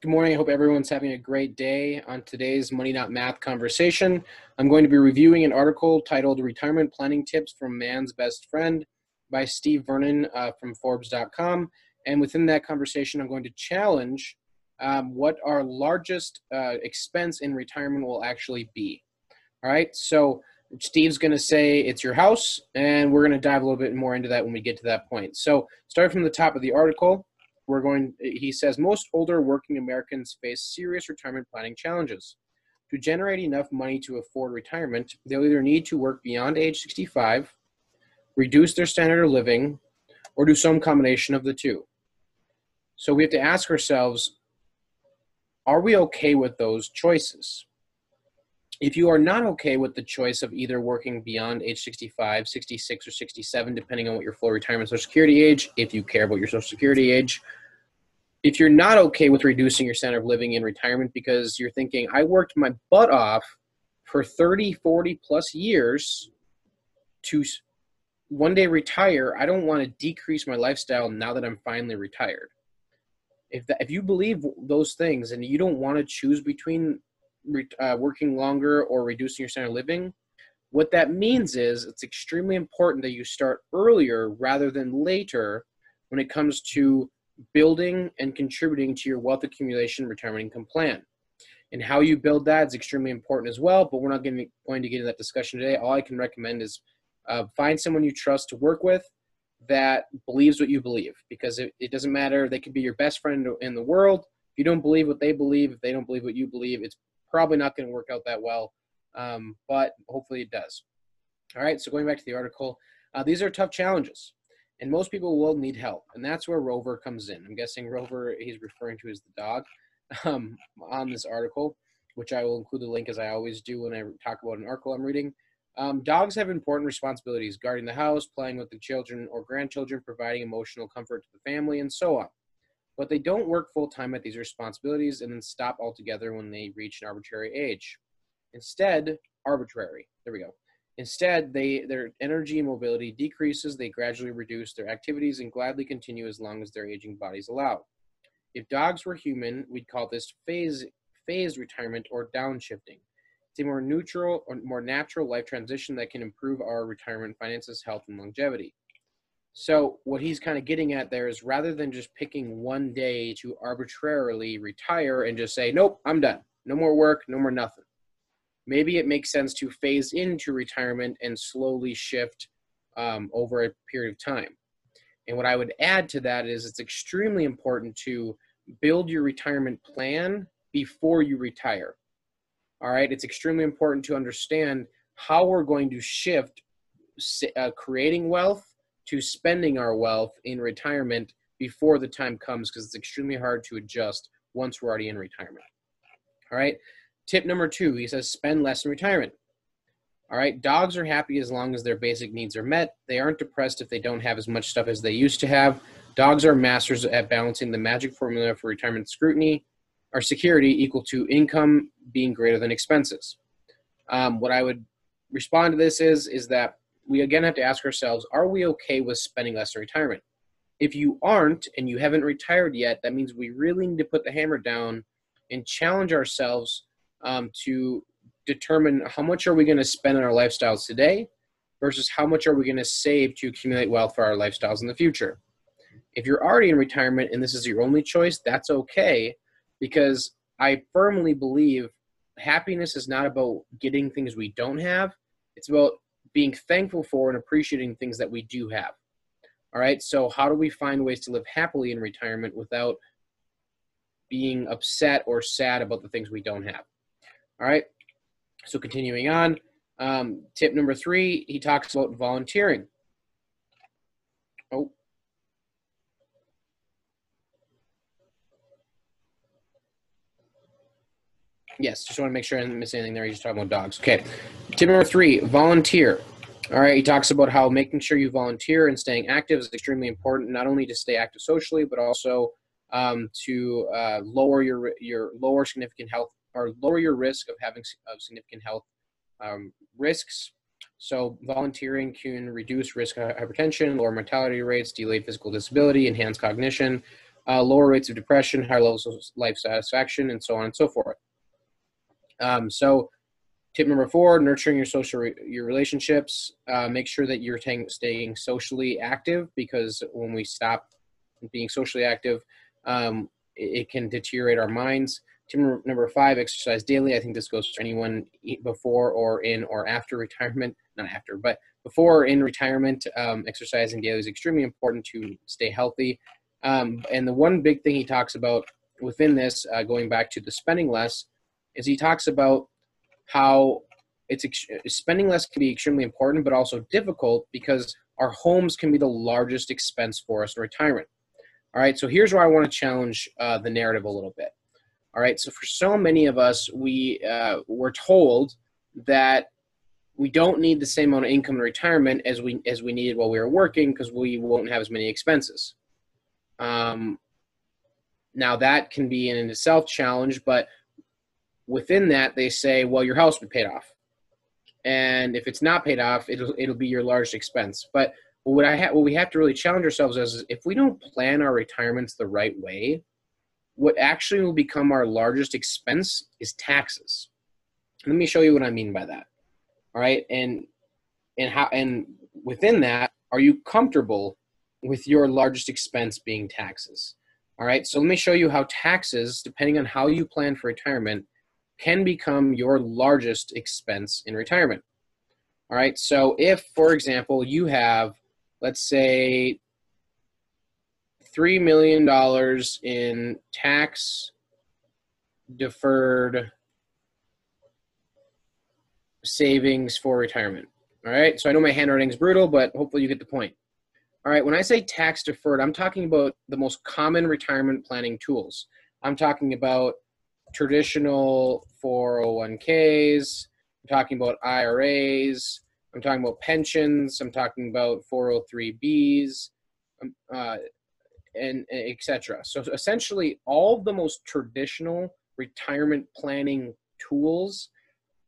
Good morning. I hope everyone's having a great day. On today's Money Not Math conversation, I'm going to be reviewing an article titled Retirement Planning Tips from Man's Best Friend by Steve Vernon uh, from Forbes.com. And within that conversation, I'm going to challenge um, what our largest uh, expense in retirement will actually be. All right. So, Steve's going to say it's your house, and we're going to dive a little bit more into that when we get to that point. So, starting from the top of the article, we're going he says most older working americans face serious retirement planning challenges. To generate enough money to afford retirement they'll either need to work beyond age 65 reduce their standard of living or do some combination of the two. So we have to ask ourselves are we okay with those choices? If you are not okay with the choice of either working beyond age 65, 66, or 67, depending on what your full retirement social security age, if you care about your social security age, if you're not okay with reducing your standard of living in retirement because you're thinking, I worked my butt off for 30, 40 plus years to one day retire, I don't want to decrease my lifestyle now that I'm finally retired. If that, if you believe those things and you don't want to choose between uh, working longer or reducing your standard of living, what that means is it's extremely important that you start earlier rather than later when it comes to building and contributing to your wealth accumulation retirement income plan. And how you build that is extremely important as well, but we're not going to, going to get into that discussion today. All I can recommend is uh, find someone you trust to work with that believes what you believe because it, it doesn't matter. They could be your best friend in the world. If you don't believe what they believe, if they don't believe what you believe, it's probably not going to work out that well, um, but hopefully it does. All right, so going back to the article, uh, these are tough challenges and most people will need help and that's where rover comes in. I'm guessing rover he's referring to as the dog um, on this article which i will include the link as i always do when i talk about an article i'm reading. Um, dogs have important responsibilities guarding the house playing with the children or grandchildren providing emotional comfort to the family and so on. But they don't work full-time at these responsibilities and then stop altogether when they reach an arbitrary age. Instead arbitrary. There we go Instead, they, their energy mobility decreases, they gradually reduce their activities and gladly continue as long as their aging bodies allow. If dogs were human, we'd call this phase, phased retirement or downshifting. It's a more neutral or more natural life transition that can improve our retirement finances, health, and longevity. So, what he's kind of getting at there is rather than just picking one day to arbitrarily retire and just say, nope, I'm done. No more work, no more nothing maybe it makes sense to phase into retirement and slowly shift um, over a period of time. And what I would add to that is it's extremely important to build your retirement plan before you retire. All right, it's extremely important to understand how we're going to shift uh, creating wealth to spending our wealth in retirement before the time comes because it's extremely hard to adjust once we're already in retirement. All right, Tip number two, he says spend less in retirement. All right, dogs are happy as long as their basic needs are met. They aren't depressed if they don't have as much stuff as they used to have. Dogs are masters at balancing the magic formula for retirement scrutiny or security equal to income being greater than expenses. Um, what I would respond to this is is that we again have to ask ourselves: Are we okay with spending less in retirement? If you aren't and you haven't retired yet, that means we really need to put the hammer down and challenge ourselves um, to determine how much are we going to spend on our lifestyles today versus how much are we going to save to accumulate wealth for our lifestyles in the future. If you're already in retirement and this is your only choice, that's okay because I firmly believe happiness is not about getting things we don't have. It's about being thankful for and appreciating things that we do have. All right. So, how do we find ways to live happily in retirement without being upset or sad about the things we don't have? All right. So continuing on, um, tip number three, he talks about volunteering. Oh. Yes, just want to make sure I didn't miss anything there. He's just talking about dogs. Okay. Tip number three, volunteer. All right, he talks about how making sure you volunteer and staying active is extremely important, not only to stay active socially, but also um, to uh, lower your your lower significant health or lower your risk of having of significant health um, risks. So volunteering can reduce risk of hypertension, lower mortality rates, delay physical disability, enhance cognition. uh, lower rates of depression, higher levels of life satisfaction, and so on and so forth. Um, so, tip number four: nurturing your social re- your relationships. Uh, make sure that you're staying socially active because when we stop being socially active, um, it, it, can deteriorate our minds. Tip number five: exercise daily. I think this goes for anyone before or in or after retirement. Not after, but before or in retirement. Um, exercising daily is extremely important to stay healthy um, and the one big thing he talks about within this, uh, going back to the spending less, is he talks about how it's ex- spending less can be extremely important, but also difficult because our homes can be the largest expense for us in retirement. All right, so here's where I want to challenge uh, the narrative a little bit. All right, so for so many of us, we uh, we're told that we don't need the same amount of income in retirement as we as we needed while we were working because we won't have as many expenses. Um, now that can be in itself challenge, but within that they say, well, your house will be paid off, and if it's not paid off, it'll it'll be your largest expense. But what I ha- what we have to really challenge ourselves is if we don't plan our retirements the right way, what actually will become our largest expense is taxes. Let me show you what I mean by that. All right, and and how and within that, are you comfortable with your largest expense being taxes. All right, so let me show you how taxes, depending on how you plan for retirement, can become your largest expense in retirement. All right, so if, for example, you have, let's say, $3 million in tax deferred savings for retirement. All right, so I know my handwriting is brutal, but hopefully you get the point. All right, when I say tax deferred, I'm talking about the most common retirement planning tools. I'm talking about traditional 401ks, I'm talking about IRAs, I'm talking about pensions, I'm talking about 403bs, um, uh, and, eh, and etc. So essentially, all the most traditional retirement planning tools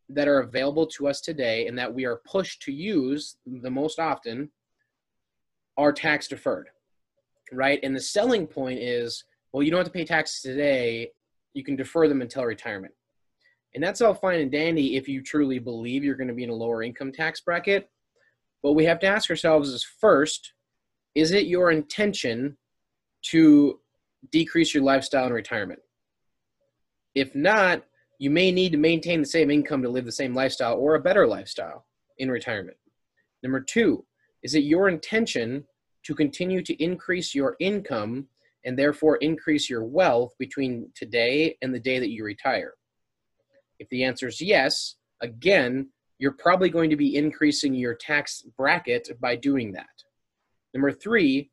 that are available to us today and that we are pushed to use the most often are tax deferred, right? And the selling point is, well, you don't have to pay taxes today. You can defer them until retirement. And that's all fine and dandy if you truly believe you're going to be in a lower income tax bracket. But we have to ask ourselves is first, is it your intention to decrease your lifestyle in retirement? If not, you may need to maintain the same income to live the same lifestyle or a better lifestyle in retirement. Number two, is it your intention to continue to increase your income and therefore increase your wealth between today and the day that you retire? If the answer is yes, again, you're probably going to be increasing your tax bracket by doing that. Number three,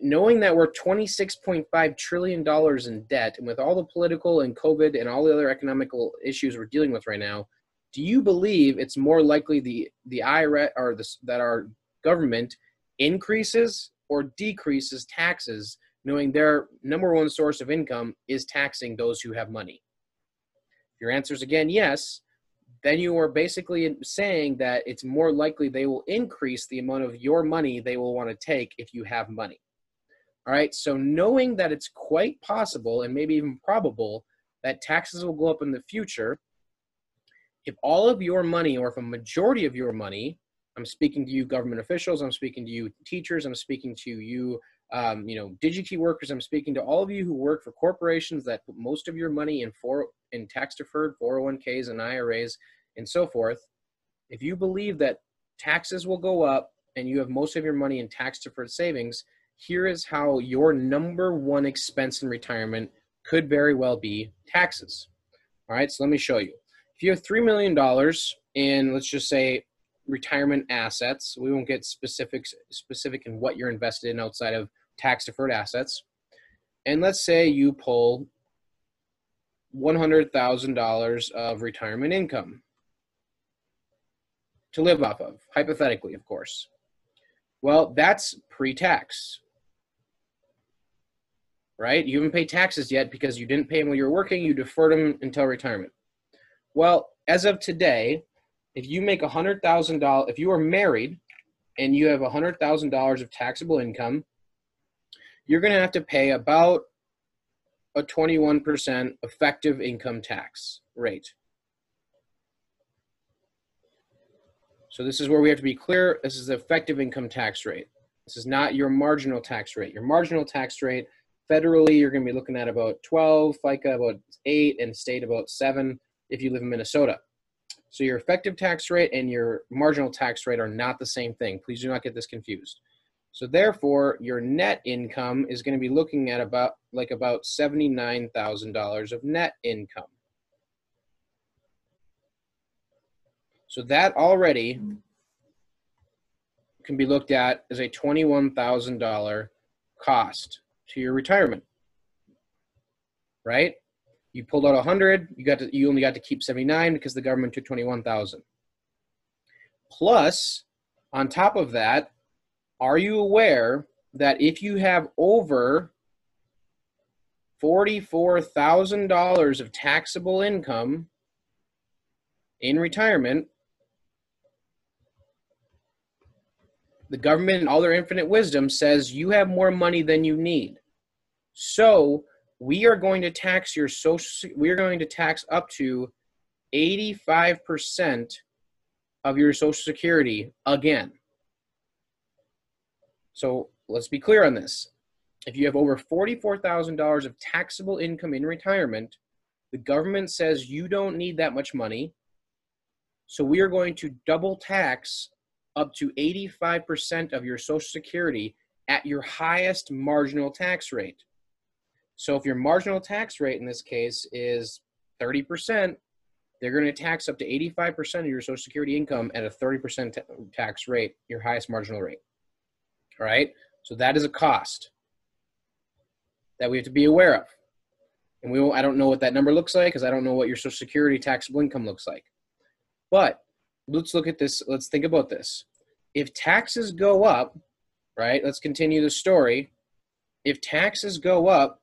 knowing that we're $26.5 trillion in debt, and with all the political and COVID and all the other economical issues we're dealing with right now, do you believe it's more likely the the IRS or the, that our government increases or decreases taxes, knowing their number one source of income is taxing those who have money? If your answer is again yes, then you are basically saying that it's more likely they will increase the amount of your money they will want to take if you have money. All right, so knowing that it's quite possible and maybe even probable that taxes will go up in the future, if all of your money or if a majority of your money I'm speaking to you, government officials. I'm speaking to you, teachers. I'm speaking to you, um, you know, DigiKey workers. I'm speaking to all of you who work for corporations that put most of your money in for in tax deferred 401ks and IRAs and so forth. If you believe that taxes will go up and you have most of your money in tax deferred savings, here is how your number one expense in retirement could very well be taxes. All right, so let me show you. If you have $3 million in, let's just say, retirement assets. We won't get specific, specific in what you're invested in outside of tax deferred assets. And let's say you pull $100,000 of retirement income to live off of, hypothetically, of course. Well, that's pre tax, right? You haven't paid taxes yet because you didn't pay them while you were working, you deferred them until retirement. Well, as of today, if you make a hundred thousand dollars, if you are married and you have a hundred thousand dollars of taxable income, you're going to have to pay about a 21% effective income tax rate. So this is where we have to be clear. This is the effective income tax rate. This is not your marginal tax rate. Your marginal tax rate, federally, you're going to be looking at about 12, FICA about 8, and state about 7 if you live in Minnesota. So your effective tax rate and your marginal tax rate are not the same thing. Please do not get this confused. So therefore, your net income is going to be looking at about like about $79,000 of net income. So that already can be looked at as a $21,000 cost to your retirement. Right? You pulled out 100, you got to you only got to keep 79 because the government took 21,000. Plus, on top of that, are you aware that if you have over $44,000 of taxable income in retirement, the government, in all their infinite wisdom, says you have more money than you need. So we are going to tax your social, we are going to tax up to 85% of your social security again. So let's be clear on this. If you have over $44,000 of taxable income in retirement, the government says you don't need that much money. So we are going to double tax up to 85% of your Social Security at your highest marginal tax rate. So if your marginal tax rate in this case is 30%, they're going to tax up to 85% of your Social Security income at a 30% tax rate, your highest marginal rate. All right. So that is a cost that we have to be aware of. And we will, I don't know what that number looks like because I don't know what your Social Security taxable income looks like. But let's look at this. Let's think about this. If taxes go up, right? Let's continue the story. If taxes go up,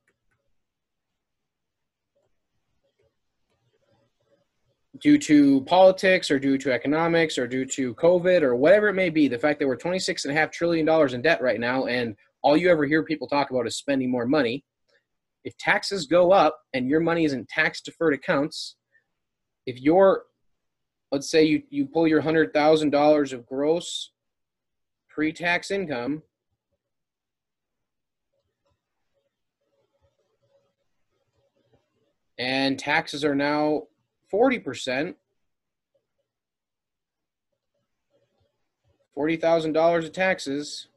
due to politics or due to economics or due to COVID or whatever it may be, the fact that we're $26.5 trillion in debt right now and all you ever hear people talk about is spending more money. If taxes go up and your money is in tax deferred accounts, if you're, let's say you, you pull your $100,000 of gross pre tax income, and taxes are now 40%, $40,000 of taxes.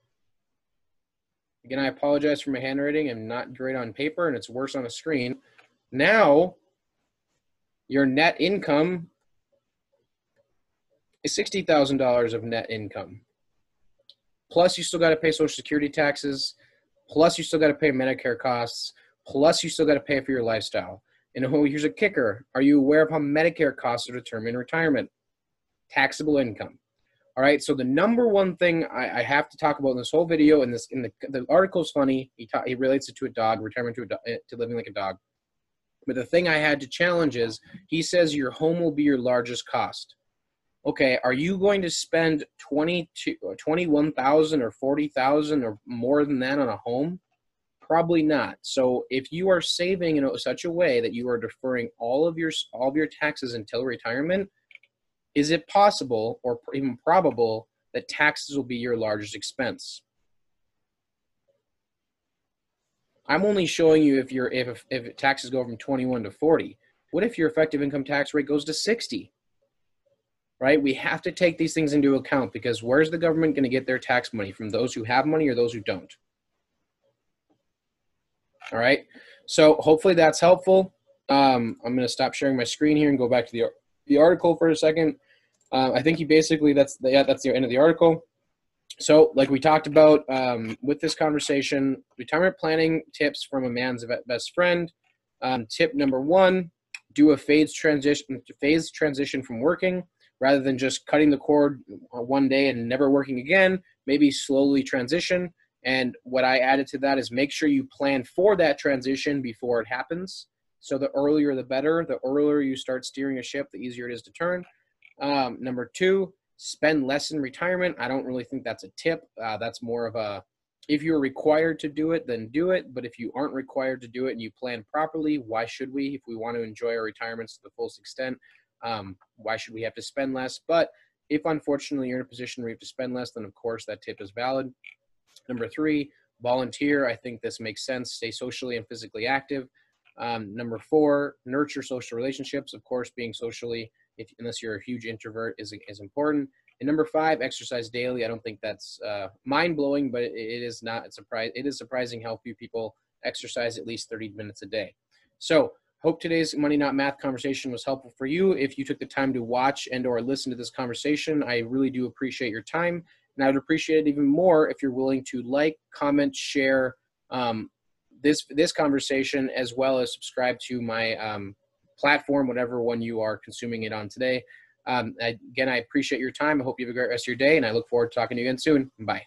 Again, I apologize for my handwriting. I'm not great on paper and it's worse on a screen. Now, your net income is $60,000 of net income. Plus, you still got to pay Social Security taxes. Plus, you still got to pay Medicare costs. Plus, you still got to pay for your lifestyle. And oh, here's a kicker. Are you aware of how Medicare costs are determined in retirement? Taxable income. All right. So the number one thing I, I, have to talk about in this whole video, and this in the the article is funny. He ta- he relates it to a dog, retirement to a do- eh, to living like a dog. But the thing I had to challenge is he says your home will be your largest cost. Okay, are you going to spend 22 21,000 or 40,000 or more than that on a home? Probably not. So if you are saving in such a way that you are deferring all of your all of your taxes until retirement, is it possible or even probable that taxes will be your largest expense? I'm only showing you if your if if taxes go from 21 to 40. What if your effective income tax rate goes to 60? Right? We have to take these things into account because where's the government going to get their tax money from those who have money or those who don't? All right. So hopefully that's helpful. Um, I'm going to stop sharing my screen here and go back to the, the article for a second. Uh, I think you basically, that's the, yeah, that's the end of the article. So like we talked about um, with this conversation, retirement planning tips from a man's best friend. Um, tip number one, do a phase transition, phase transition from working rather than just cutting the cord one day and never working again. Maybe slowly transition. And what I added to that is make sure you plan for that transition before it happens. So the earlier the better. The earlier you start steering a ship, the easier it is to turn. Um, number two, spend less in retirement. I don't really think that's a tip. Uh, that's more of a if you're required to do it, then do it. But if you aren't required to do it and you plan properly, why should we? If we want to enjoy our retirements to the fullest extent, um, why should we have to spend less? But if unfortunately you're in a position where you have to spend less, then of course that tip is valid. Number three, volunteer. I think this makes sense. Stay socially and physically active. Um, number four, nurture social relationships. Of course, being socially, if, unless you're a huge introvert, is, is important. And number five, exercise daily. I don't think that's uh, mind blowing, but it, is not surprise. It is surprising how few people exercise at least 30 minutes a day. So hope today's money not math conversation was helpful for you. If you took the time to watch and or listen to this conversation, I really do appreciate your time. And I would appreciate it even more if you're willing to like, comment, share um, this this conversation, as well as subscribe to my um, platform, whatever one you are consuming it on today. Um, I, again, I appreciate your time. I hope you have a great rest of your day, and I look forward to talking to you again soon. Bye.